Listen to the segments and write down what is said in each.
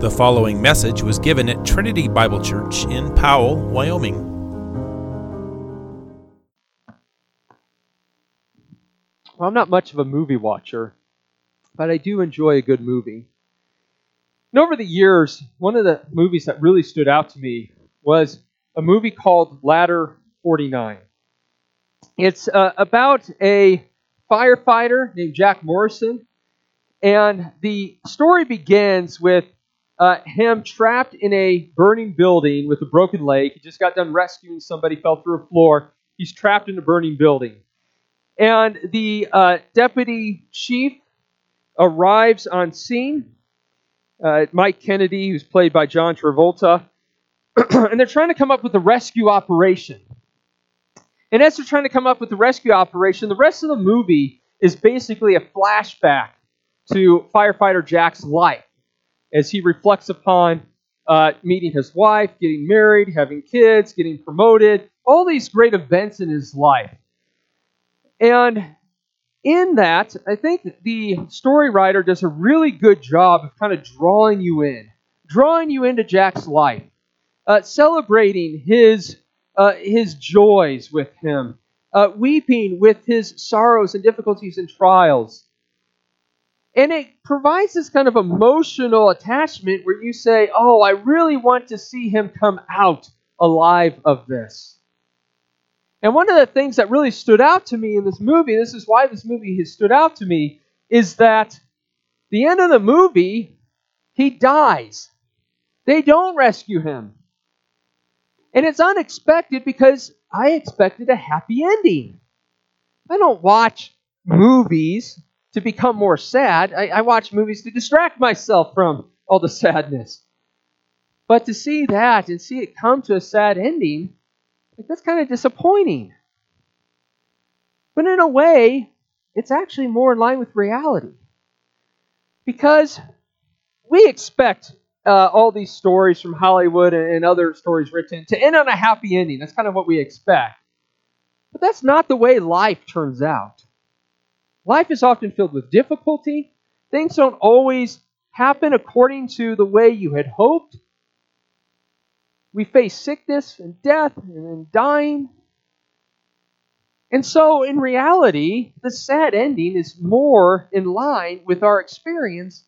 The following message was given at Trinity Bible Church in Powell, Wyoming. Well, I'm not much of a movie watcher, but I do enjoy a good movie. And over the years, one of the movies that really stood out to me was a movie called Ladder 49. It's uh, about a firefighter named Jack Morrison, and the story begins with uh, him trapped in a burning building with a broken leg. He just got done rescuing somebody, fell through a floor. He's trapped in a burning building. And the uh, deputy chief arrives on scene. Uh, Mike Kennedy, who's played by John Travolta, and they're trying to come up with a rescue operation. And as they're trying to come up with the rescue operation, the rest of the movie is basically a flashback to firefighter Jack's life as he reflects upon uh, meeting his wife, getting married, having kids, getting promoted, all these great events in his life. And in that, I think the story writer does a really good job of kind of drawing you in, drawing you into Jack's life, uh, celebrating his uh, his joys with him, uh, weeping with his sorrows and difficulties and trials, and it provides this kind of emotional attachment where you say, Oh, I really want to see him come out alive of this. And one of the things that really stood out to me in this movie, this is why this movie has stood out to me, is that the end of the movie, he dies. They don't rescue him. And it's unexpected because I expected a happy ending. I don't watch movies to become more sad. I, I watch movies to distract myself from all the sadness. But to see that and see it come to a sad ending, like that's kind of disappointing. But in a way, it's actually more in line with reality. Because we expect uh, all these stories from Hollywood and, and other stories written to end on a happy ending. That's kind of what we expect. But that's not the way life turns out. Life is often filled with difficulty. Things don't always happen according to the way you had hoped. We face sickness and death and dying. And so, in reality, the sad ending is more in line with our experience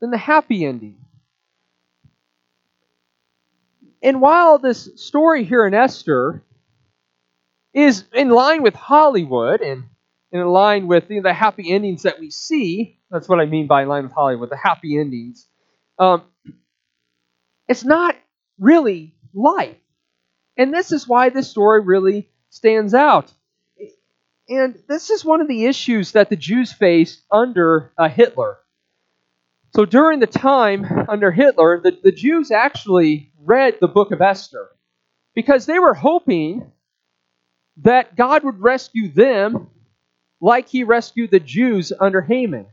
than the happy ending. And while this story here in Esther is in line with Hollywood and in line with you know, the happy endings that we see. That's what I mean by in line with Hollywood, the happy endings. Um, it's not really life. And this is why this story really stands out. And this is one of the issues that the Jews faced under uh, Hitler. So during the time under Hitler, the, the Jews actually read the book of Esther because they were hoping that God would rescue them like he rescued the Jews under Haman.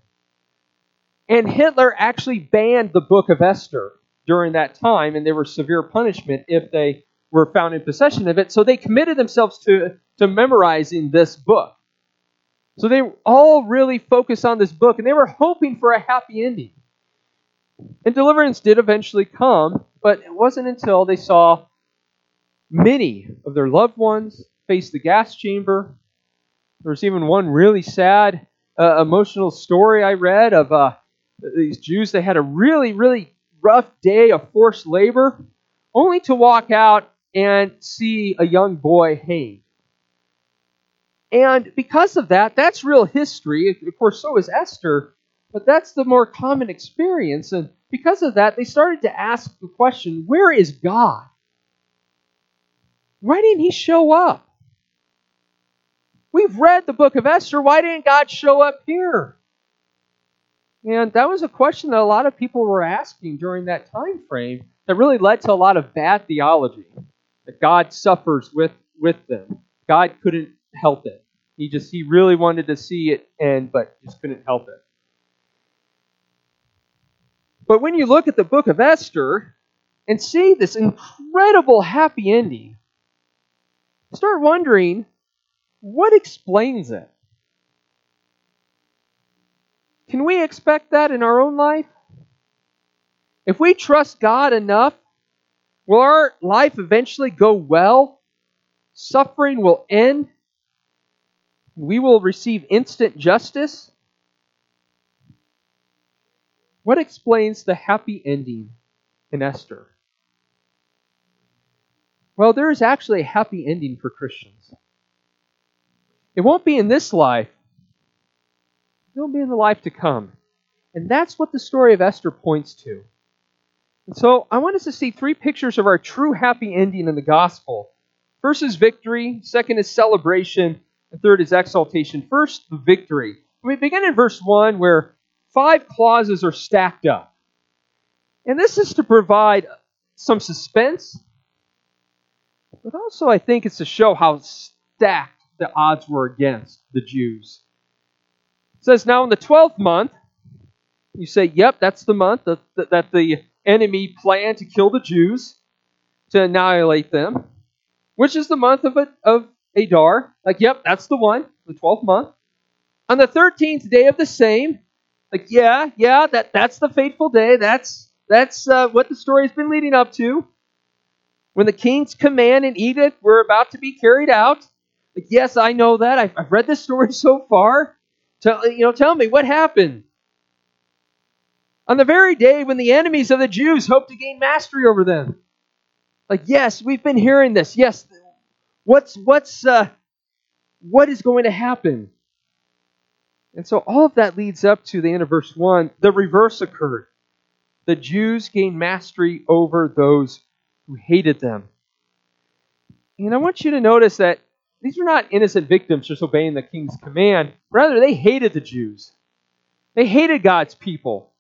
And Hitler actually banned the book of Esther during that time, and there was severe punishment if they were found in possession of it. So they committed themselves to, to memorizing this book. So they all really focused on this book, and they were hoping for a happy ending. And deliverance did eventually come, but it wasn't until they saw many of their loved ones face the gas chamber there's even one really sad, uh, emotional story I read of uh, these Jews. They had a really, really rough day of forced labor, only to walk out and see a young boy hanged. And because of that, that's real history. Of course, so is Esther, but that's the more common experience. And because of that, they started to ask the question where is God? Why didn't he show up? We've read the book of Esther. Why didn't God show up here? And that was a question that a lot of people were asking during that time frame that really led to a lot of bad theology. That God suffers with, with them. God couldn't help it. He just he really wanted to see it end, but just couldn't help it. But when you look at the book of Esther and see this incredible happy ending, start wondering what explains it? Can we expect that in our own life? If we trust God enough, will our life eventually go well? Suffering will end? We will receive instant justice? What explains the happy ending in Esther? Well, there is actually a happy ending for Christians. It won't be in this life, it won't be in the life to come. And that's what the story of Esther points to. And so I want us to see three pictures of our true happy ending in the gospel. First is victory, second is celebration, and third is exaltation. First, the victory. We begin in verse 1 where five clauses are stacked up. And this is to provide some suspense, but also I think it's to show how stacked the odds were against the Jews. It says, Now in the 12th month, you say, Yep, that's the month that, that the enemy planned to kill the Jews, to annihilate them, which is the month of, of Adar. Like, yep, that's the one, the 12th month. On the 13th day of the same, like, yeah, yeah, that, that's the fateful day. That's, that's uh, what the story has been leading up to. When the king's command and edict were about to be carried out. Like, yes, I know that. I've, I've read this story so far. Tell, you know, tell me what happened. On the very day when the enemies of the Jews hoped to gain mastery over them. Like, yes, we've been hearing this. Yes, what's what's uh, what is going to happen? And so all of that leads up to the end of verse 1. The reverse occurred. The Jews gained mastery over those who hated them. And I want you to notice that these were not innocent victims just obeying the king's command. Rather, they hated the Jews. They hated God's people.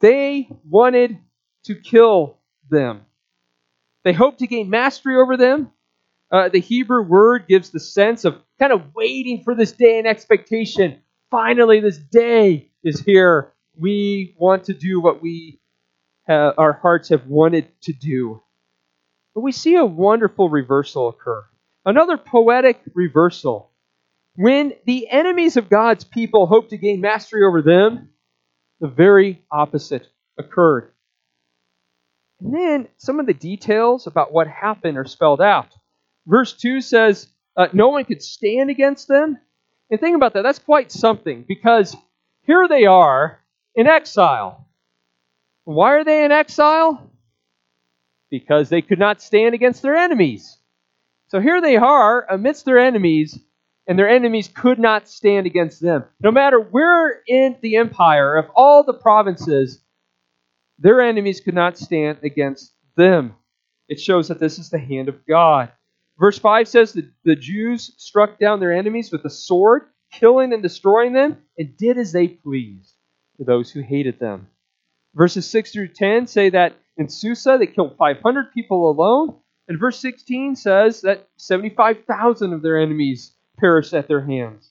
They wanted to kill them. They hoped to gain mastery over them. Uh, the Hebrew word gives the sense of kind of waiting for this day in expectation. Finally, this day is here. We want to do what we have, our hearts have wanted to do. But we see a wonderful reversal occur. Another poetic reversal. When the enemies of God's people hoped to gain mastery over them, the very opposite occurred. And then some of the details about what happened are spelled out. Verse 2 says, uh, No one could stand against them. And think about that. That's quite something because here they are in exile. Why are they in exile? Because they could not stand against their enemies. So here they are amidst their enemies, and their enemies could not stand against them. No matter where in the empire of all the provinces, their enemies could not stand against them. It shows that this is the hand of God. Verse 5 says that the Jews struck down their enemies with a sword, killing and destroying them, and did as they pleased to those who hated them. Verses 6 through 10 say that in Susa they killed 500 people alone. And verse 16 says that 75,000 of their enemies perished at their hands.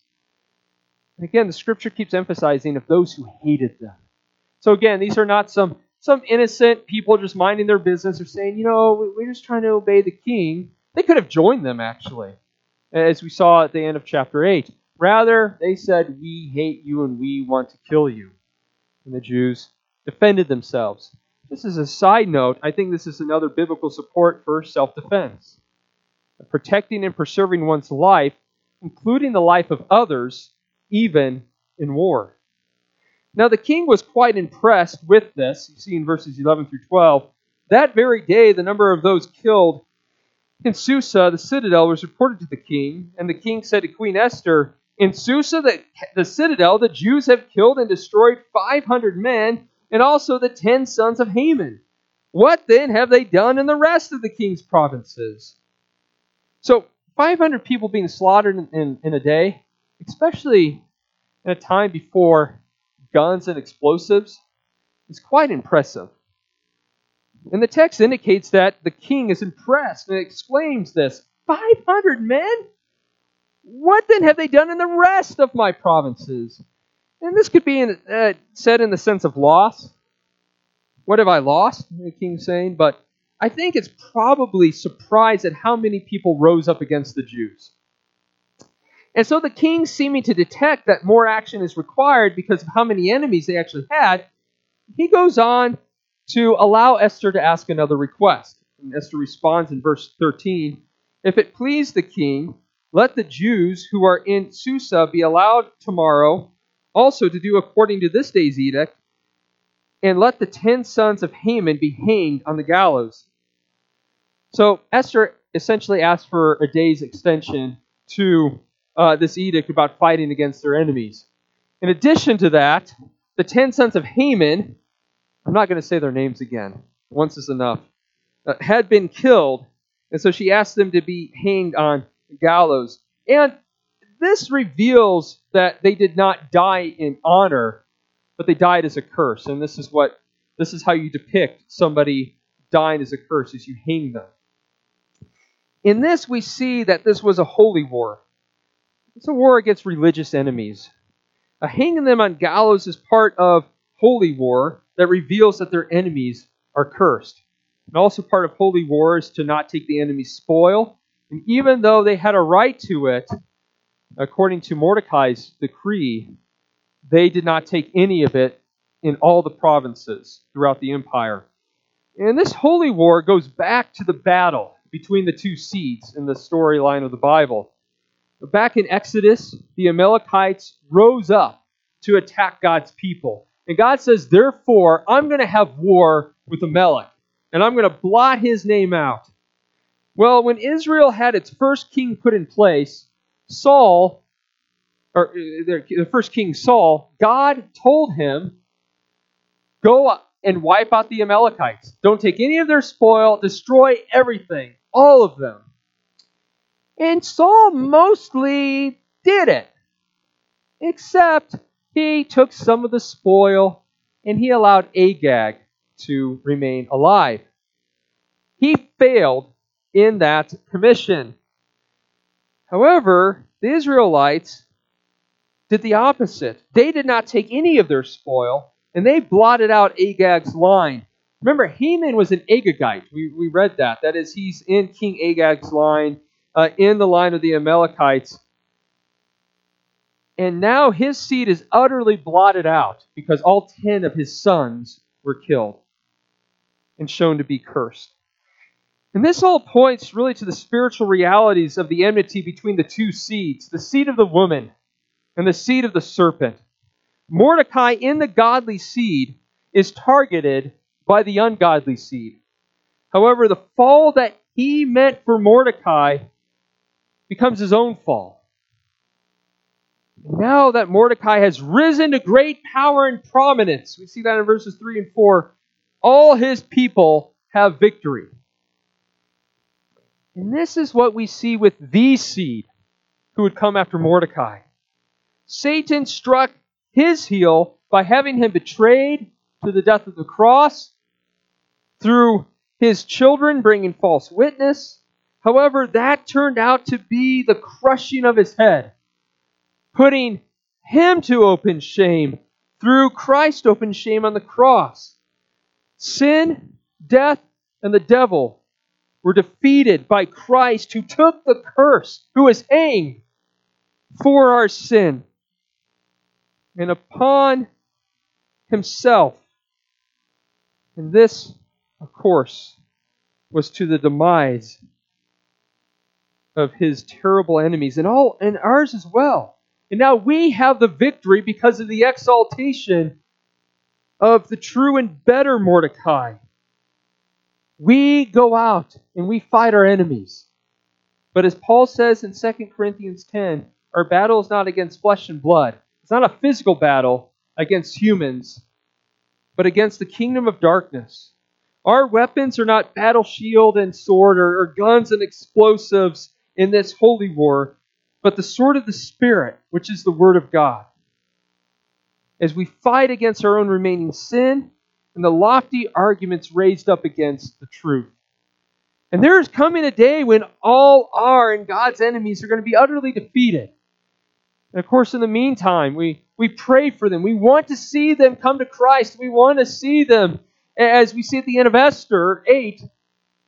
And again, the scripture keeps emphasizing of those who hated them. So again, these are not some, some innocent people just minding their business or saying, you know, we're just trying to obey the king. They could have joined them, actually, as we saw at the end of chapter 8. Rather, they said, We hate you and we want to kill you. And the Jews defended themselves. This is a side note. I think this is another biblical support for self defense. Protecting and preserving one's life, including the life of others, even in war. Now, the king was quite impressed with this. You see in verses 11 through 12. That very day, the number of those killed in Susa, the citadel, was reported to the king, and the king said to Queen Esther, In Susa, the, the citadel, the Jews have killed and destroyed 500 men, and also the ten sons of Haman. What then have they done in the rest of the king's provinces? So, 500 people being slaughtered in, in, in a day, especially in a time before guns and explosives, is quite impressive. And the text indicates that the king is impressed and exclaims this 500 men? What then have they done in the rest of my provinces? And this could be in, uh, said in the sense of loss. What have I lost? The king's saying. But I think it's probably surprised at how many people rose up against the Jews. And so the king, seeming to detect that more action is required because of how many enemies they actually had, he goes on to allow Esther to ask another request. And Esther responds in verse 13 If it please the king, let the Jews who are in Susa be allowed tomorrow also to do according to this day's edict, and let the ten sons of Haman be hanged on the gallows. So Esther essentially asked for a day's extension to uh, this edict about fighting against their enemies. In addition to that, the ten sons of Haman, I'm not going to say their names again, once is enough, uh, had been killed, and so she asked them to be hanged on the gallows. And this reveals that they did not die in honor, but they died as a curse. And this is what this is how you depict somebody dying as a curse, is you hang them. In this, we see that this was a holy war. It's a war against religious enemies. A hanging them on gallows is part of holy war that reveals that their enemies are cursed. And also part of holy war is to not take the enemy's spoil. And even though they had a right to it, according to Mordecai's decree, they did not take any of it in all the provinces throughout the empire. And this holy war goes back to the battle between the two seeds in the storyline of the Bible. Back in Exodus, the Amalekites rose up to attack God's people. And God says, Therefore, I'm going to have war with Amalek, and I'm going to blot his name out. Well, when Israel had its first king put in place, Saul, or uh, the first king Saul, God told him, Go and wipe out the Amalekites. Don't take any of their spoil, destroy everything, all of them. And Saul mostly did it, except he took some of the spoil and he allowed Agag to remain alive. He failed in that commission. However, the Israelites did the opposite. They did not take any of their spoil, and they blotted out Agag's line. Remember, Haman was an Agagite. We, we read that. That is, he's in King Agag's line, uh, in the line of the Amalekites. And now his seed is utterly blotted out because all ten of his sons were killed and shown to be cursed. And this all points really to the spiritual realities of the enmity between the two seeds the seed of the woman and the seed of the serpent. Mordecai in the godly seed is targeted by the ungodly seed. However, the fall that he meant for Mordecai becomes his own fall. Now that Mordecai has risen to great power and prominence, we see that in verses 3 and 4, all his people have victory. And this is what we see with the seed who would come after Mordecai. Satan struck his heel by having him betrayed to the death of the cross through his children bringing false witness. However, that turned out to be the crushing of his head, putting him to open shame through Christ open shame on the cross. Sin, death, and the devil were defeated by Christ who took the curse, who was hanged for our sin. And upon himself, and this, of course, was to the demise of his terrible enemies and all and ours as well. And now we have the victory because of the exaltation of the true and better Mordecai we go out and we fight our enemies. But as Paul says in 2 Corinthians 10, our battle is not against flesh and blood. It's not a physical battle against humans, but against the kingdom of darkness. Our weapons are not battle shield and sword or, or guns and explosives in this holy war, but the sword of the Spirit, which is the Word of God. As we fight against our own remaining sin, and the lofty arguments raised up against the truth. And there is coming a day when all our and God's enemies are going to be utterly defeated. And of course, in the meantime, we, we pray for them. We want to see them come to Christ. We want to see them, as we see at the end of Esther 8,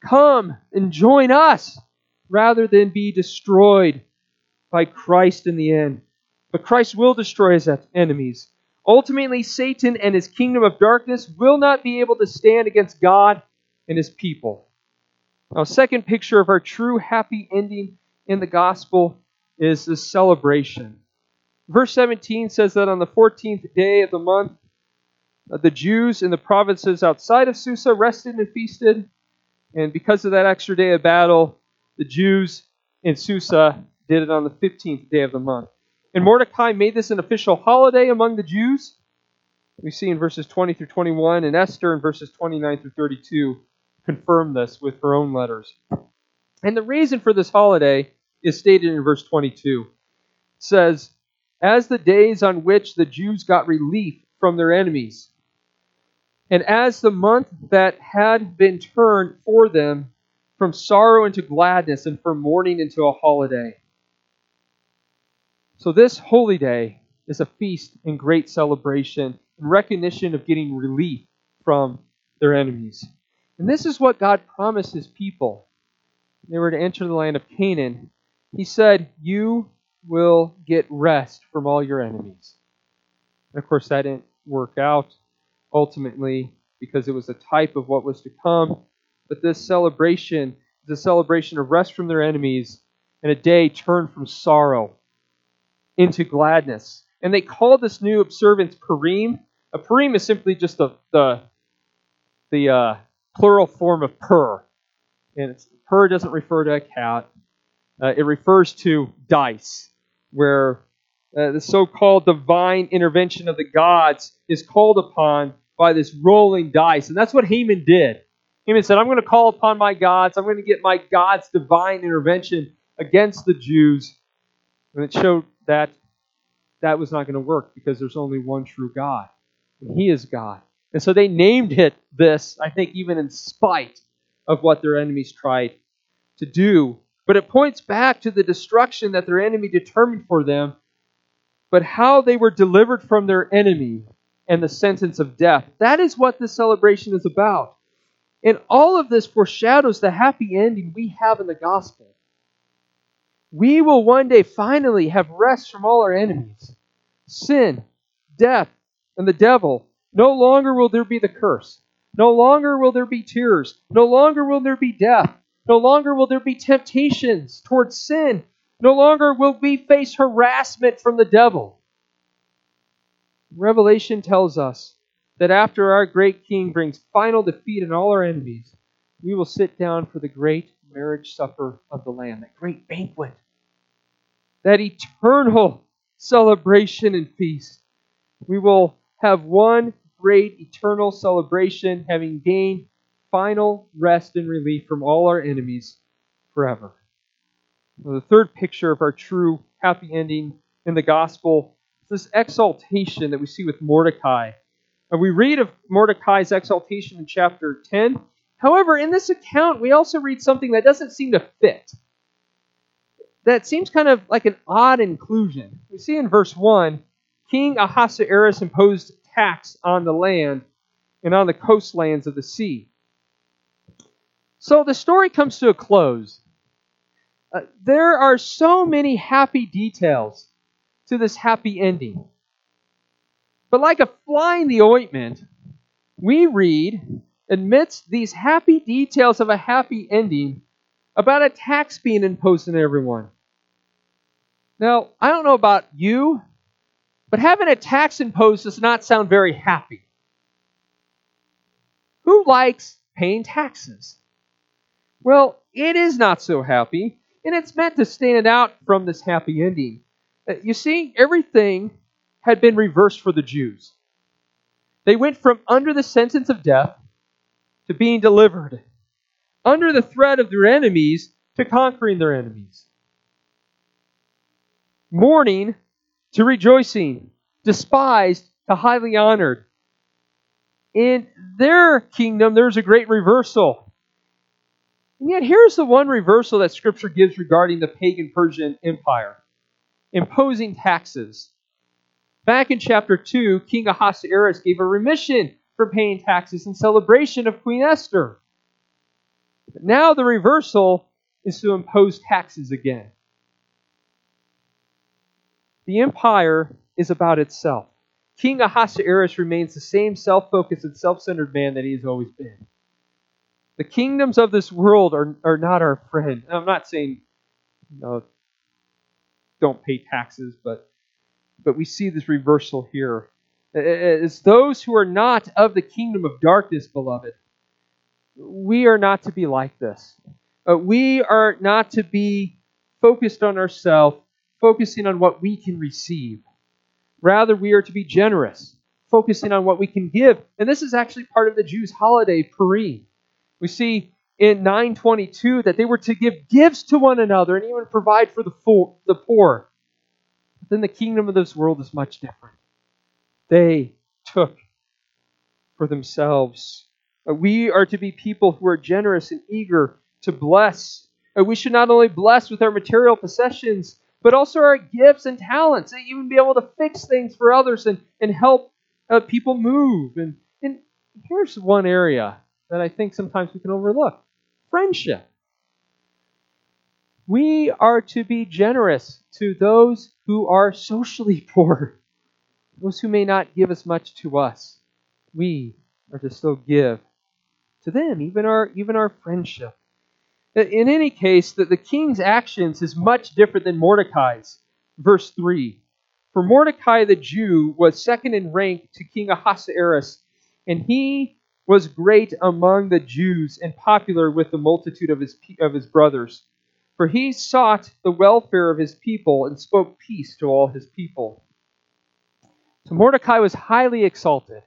come and join us rather than be destroyed by Christ in the end. But Christ will destroy his enemies. Ultimately, Satan and his kingdom of darkness will not be able to stand against God and his people. Now, second picture of our true happy ending in the gospel is the celebration. Verse 17 says that on the 14th day of the month, uh, the Jews in the provinces outside of Susa rested and feasted. And because of that extra day of battle, the Jews in Susa did it on the 15th day of the month. And Mordecai made this an official holiday among the Jews. We see in verses 20 through 21, and Esther in verses 29 through 32 confirm this with her own letters. And the reason for this holiday is stated in verse 22. It says, As the days on which the Jews got relief from their enemies, and as the month that had been turned for them from sorrow into gladness and from mourning into a holiday. So, this holy day is a feast and great celebration and recognition of getting relief from their enemies. And this is what God promised his people. They were to enter the land of Canaan. He said, You will get rest from all your enemies. And of course, that didn't work out ultimately because it was a type of what was to come. But this celebration is a celebration of rest from their enemies and a day turned from sorrow into gladness. And they called this new observance Purim. A Purim is simply just the the, the uh, plural form of pur, and pur doesn't refer to a cat. Uh, it refers to dice, where uh, the so-called divine intervention of the gods is called upon by this rolling dice. And that's what Haman did. Haman said, I'm going to call upon my gods. I'm going to get my God's divine intervention against the Jews. And it showed that that was not going to work because there's only one true God. And He is God. And so they named it this, I think, even in spite of what their enemies tried to do. But it points back to the destruction that their enemy determined for them, but how they were delivered from their enemy and the sentence of death. That is what this celebration is about. And all of this foreshadows the happy ending we have in the gospel. We will one day finally have rest from all our enemies sin, death, and the devil. No longer will there be the curse. No longer will there be tears. No longer will there be death. No longer will there be temptations towards sin. No longer will we face harassment from the devil. Revelation tells us that after our great King brings final defeat in all our enemies, we will sit down for the great marriage supper of the Lamb, that great banquet, that eternal celebration and feast. We will have one great eternal celebration, having gained final rest and relief from all our enemies forever. the third picture of our true happy ending in the gospel is this exaltation that we see with Mordecai. And we read of Mordecai's exaltation in chapter 10. However, in this account, we also read something that doesn't seem to fit. That seems kind of like an odd inclusion. We see in verse 1 King Ahasuerus imposed tax on the land and on the coastlands of the sea. So the story comes to a close. Uh, there are so many happy details to this happy ending. But like a fly in the ointment, we read, amidst these happy details of a happy ending, about a tax being imposed on everyone. Now, I don't know about you, but having a tax imposed does not sound very happy. Who likes paying taxes? Well, it is not so happy, and it's meant to stand out from this happy ending. Uh, you see, everything had been reversed for the Jews. They went from under the sentence of death to being delivered, under the threat of their enemies to conquering their enemies, mourning to rejoicing, despised to highly honored. In their kingdom, there's a great reversal. And yet, here's the one reversal that Scripture gives regarding the pagan Persian Empire imposing taxes. Back in chapter 2, King Ahasuerus gave a remission for paying taxes in celebration of Queen Esther. But now the reversal is to impose taxes again. The empire is about itself. King Ahasuerus remains the same self focused and self centered man that he has always been. The kingdoms of this world are, are not our friend. I'm not saying you know, don't pay taxes, but but we see this reversal here. Uh, uh, uh, it's those who are not of the kingdom of darkness, beloved. We are not to be like this. Uh, we are not to be focused on ourselves, focusing on what we can receive. Rather, we are to be generous, focusing on what we can give. And this is actually part of the Jews' holiday, Purim. We see in 922 that they were to give gifts to one another and even provide for the poor. But then the kingdom of this world is much different. They took for themselves. Uh, we are to be people who are generous and eager to bless. And we should not only bless with our material possessions, but also our gifts and talents, and even be able to fix things for others and, and help uh, people move. And, and here's one area that I think sometimes we can overlook friendship. We are to be generous to those who are socially poor, those who may not give as much to us. We are to still give to them, even our even our friendship. In any case, the, the king's actions is much different than Mordecai's. Verse 3. For Mordecai the Jew was second in rank to King Ahasuerus, and he was great among the Jews and popular with the multitude of his, of his brothers. For he sought the welfare of his people and spoke peace to all his people. So Mordecai was highly exalted.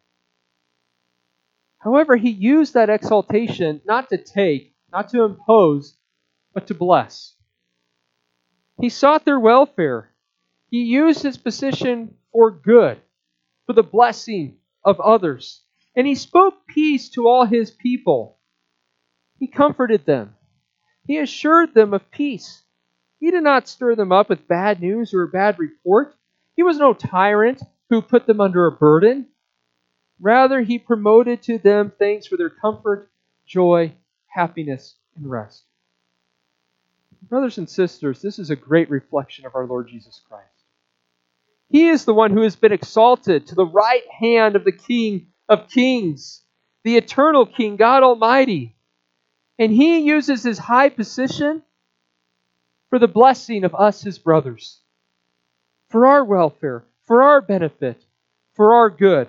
However, he used that exaltation not to take, not to impose, but to bless. He sought their welfare. He used his position for good, for the blessing of others and he spoke peace to all his people. He comforted them. He assured them of peace. He did not stir them up with bad news or a bad report. He was no tyrant who put them under a burden. Rather, he promoted to them things for their comfort, joy, happiness, and rest. Brothers and sisters, this is a great reflection of our Lord Jesus Christ. He is the one who has been exalted to the right hand of the King of kings, the eternal King, God Almighty. And he uses his high position for the blessing of us, his brothers, for our welfare, for our benefit, for our good.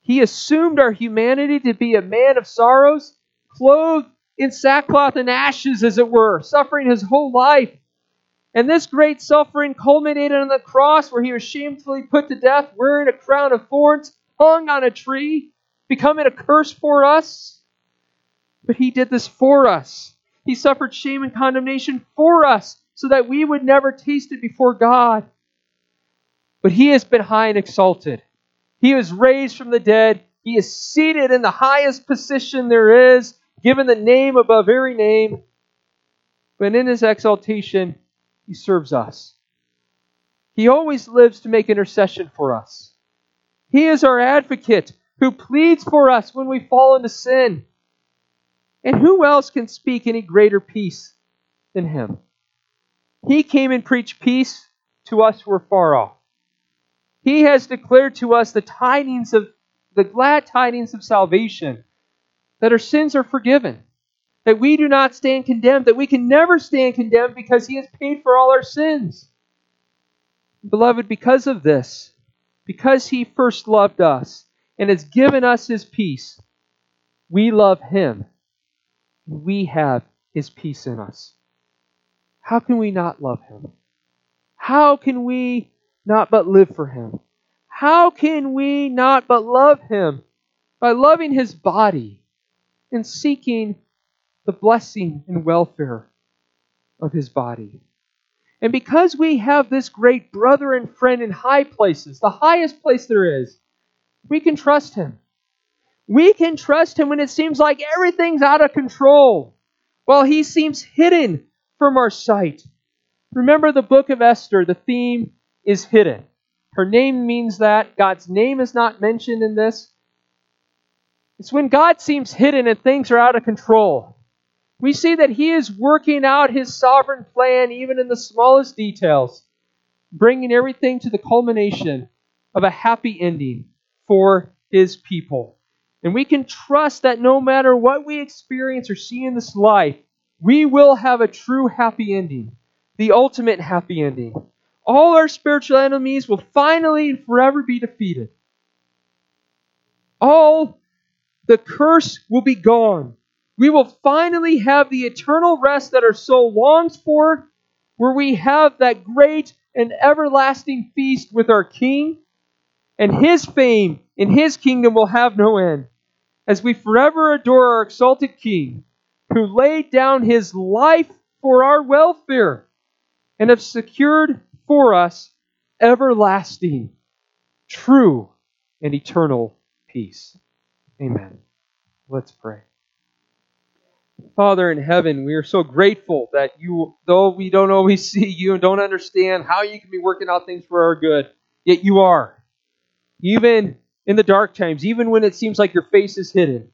He assumed our humanity to be a man of sorrows, clothed in sackcloth and ashes, as it were, suffering his whole life. And this great suffering culminated on the cross where he was shamefully put to death, wearing a crown of thorns, hung on a tree, becoming a curse for us. But he did this for us. He suffered shame and condemnation for us so that we would never taste it before God. But he has been high and exalted. He was raised from the dead. He is seated in the highest position there is, given the name above every name. But in his exaltation, he serves us. He always lives to make intercession for us. He is our advocate who pleads for us when we fall into sin. And who else can speak any greater peace than him? He came and preached peace to us who are far off. He has declared to us the tidings of the glad tidings of salvation, that our sins are forgiven, that we do not stand condemned, that we can never stand condemned because he has paid for all our sins. Beloved, because of this, because he first loved us and has given us his peace, we love him. We have his peace in us. How can we not love him? How can we not but live for him? How can we not but love him? By loving his body and seeking the blessing and welfare of his body. And because we have this great brother and friend in high places, the highest place there is, we can trust him. We can trust him when it seems like everything's out of control, while he seems hidden from our sight. Remember the book of Esther, the theme is hidden. Her name means that. God's name is not mentioned in this. It's when God seems hidden and things are out of control we see that He is working out His sovereign plan even in the smallest details, bringing everything to the culmination of a happy ending for his people. And we can trust that no matter what we experience or see in this life, we will have a true happy ending, the ultimate happy ending. All our spiritual enemies will finally and forever be defeated. All the curse will be gone. We will finally have the eternal rest that our soul longs for, where we have that great and everlasting feast with our King, and his fame in his kingdom will have no end, as we forever adore our exalted King, who laid down his life for our welfare and have secured for us everlasting, true, and eternal peace. Amen. Let's pray. Father in heaven, we are so grateful that you, though we don't always see you and don't understand how you can be working out things for our good, yet you are. Even in the dark times, even when it seems like your face is hidden,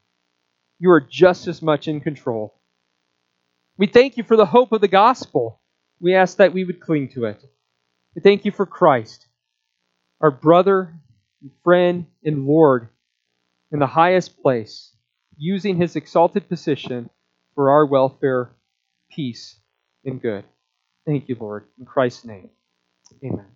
you are just as much in control. We thank you for the hope of the gospel. We ask that we would cling to it. We thank you for Christ, our brother, friend, and Lord in the highest place, using his exalted position for our welfare, peace, and good. Thank you, Lord. In Christ's name, amen.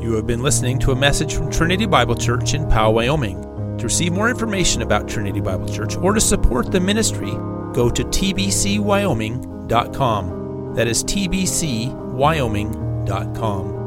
You have been listening to a message from Trinity Bible Church in Powell, Wyoming. To receive more information about Trinity Bible Church or to support the ministry, go to tbcwyoming.com. That is tbcwyoming.com.